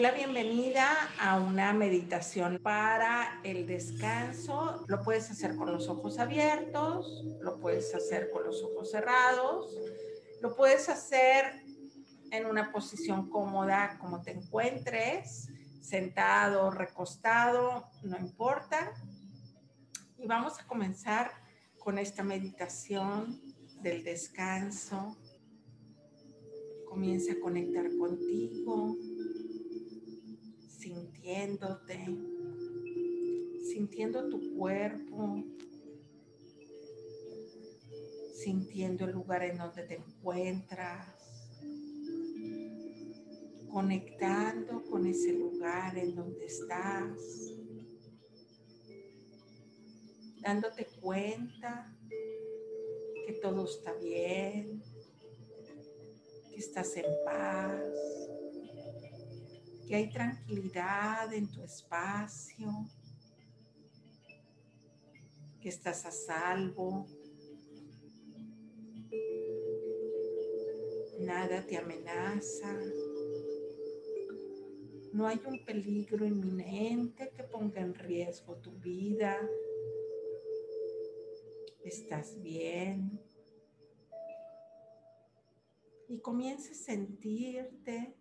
la bienvenida a una meditación para el descanso. Lo puedes hacer con los ojos abiertos, lo puedes hacer con los ojos cerrados, lo puedes hacer en una posición cómoda como te encuentres, sentado, recostado, no importa. Y vamos a comenzar con esta meditación del descanso. Comienza a conectar contigo, sintiéndote, sintiendo tu cuerpo, sintiendo el lugar en donde te encuentras, conectando con ese lugar en donde estás, dándote cuenta que todo está bien, que estás en paz, que hay tranquilidad en tu espacio, que estás a salvo. Nada te amenaza. No hay un peligro inminente que ponga en riesgo tu vida. Estás bien. Y comienza a sentirte.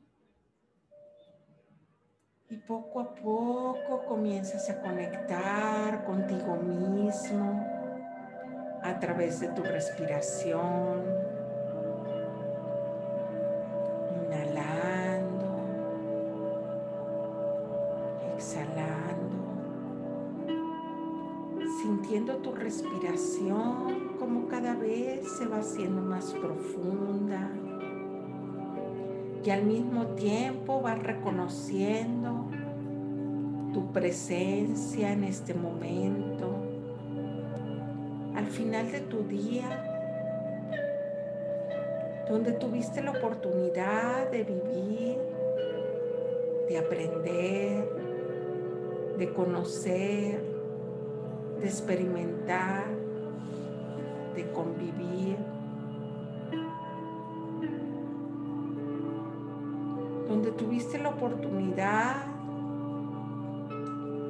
Y poco a poco comienzas a conectar contigo mismo a través de tu respiración. sintiendo tu respiración como cada vez se va haciendo más profunda y al mismo tiempo vas reconociendo tu presencia en este momento. Al final de tu día, donde tuviste la oportunidad de vivir, de aprender, de conocer, de experimentar, de convivir, donde tuviste la oportunidad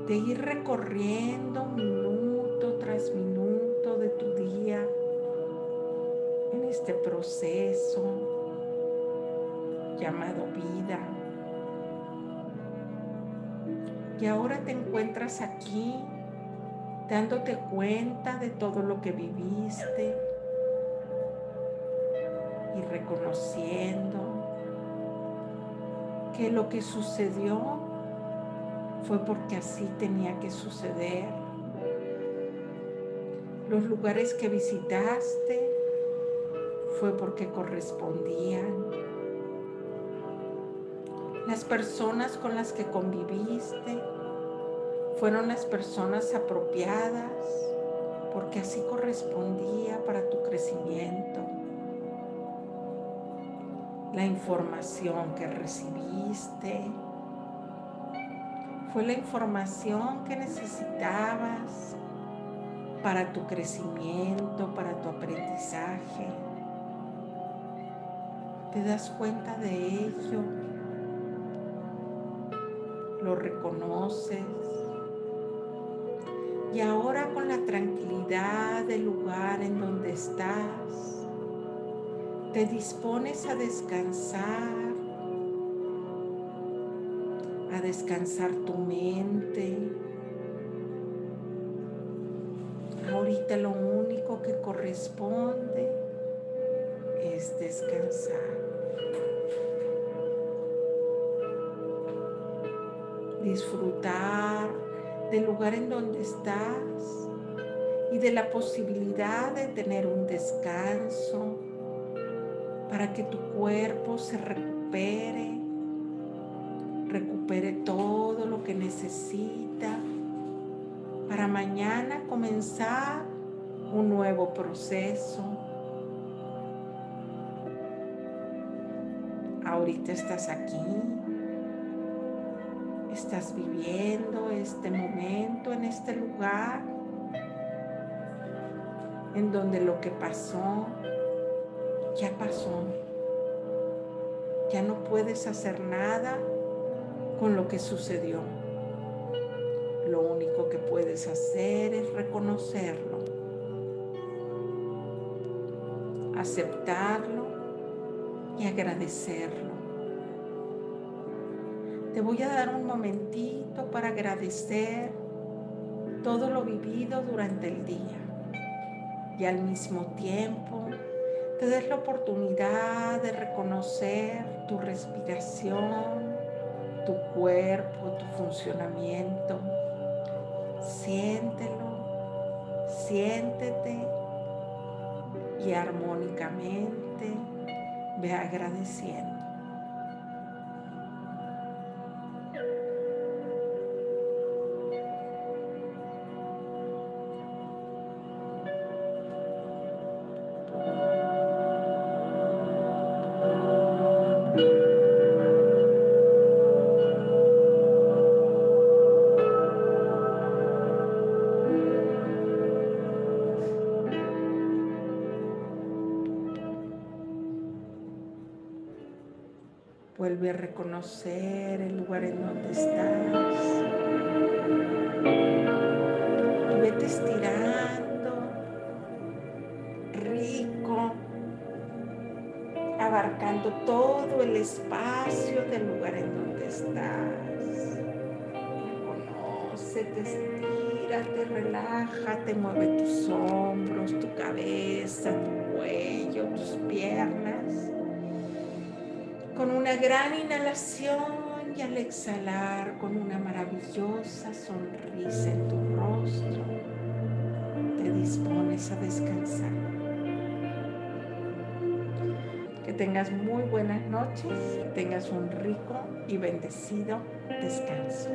de ir recorriendo minuto tras minuto de tu día en este proceso llamado vida. Y ahora te encuentras aquí dándote cuenta de todo lo que viviste y reconociendo que lo que sucedió fue porque así tenía que suceder. Los lugares que visitaste fue porque correspondían. Las personas con las que conviviste fueron las personas apropiadas porque así correspondía para tu crecimiento. La información que recibiste fue la información que necesitabas para tu crecimiento, para tu aprendizaje. ¿Te das cuenta de ello? ¿Lo reconoces? Y ahora con la tranquilidad del lugar en donde estás, te dispones a descansar, a descansar tu mente. Ahorita lo único que corresponde es descansar. Disfrutar del lugar en donde estás y de la posibilidad de tener un descanso para que tu cuerpo se recupere, recupere todo lo que necesita para mañana comenzar un nuevo proceso. Ahorita estás aquí estás viviendo este momento en este lugar en donde lo que pasó ya pasó. Ya no puedes hacer nada con lo que sucedió. Lo único que puedes hacer es reconocerlo, aceptarlo y agradecerlo. Te voy a dar un momentito para agradecer todo lo vivido durante el día y al mismo tiempo te des la oportunidad de reconocer tu respiración, tu cuerpo, tu funcionamiento. Siéntelo, siéntete y armónicamente ve agradeciendo. Vuelve a reconocer el lugar en donde estás. Vete estirando, rico, abarcando todo el espacio del lugar en donde estás. Reconócete, estírate, relájate, mueve tus hombros, tu cabeza, tu cuello, tus piernas con una gran inhalación y al exhalar con una maravillosa sonrisa en tu rostro, te dispones a descansar. Que tengas muy buenas noches, que tengas un rico y bendecido descanso.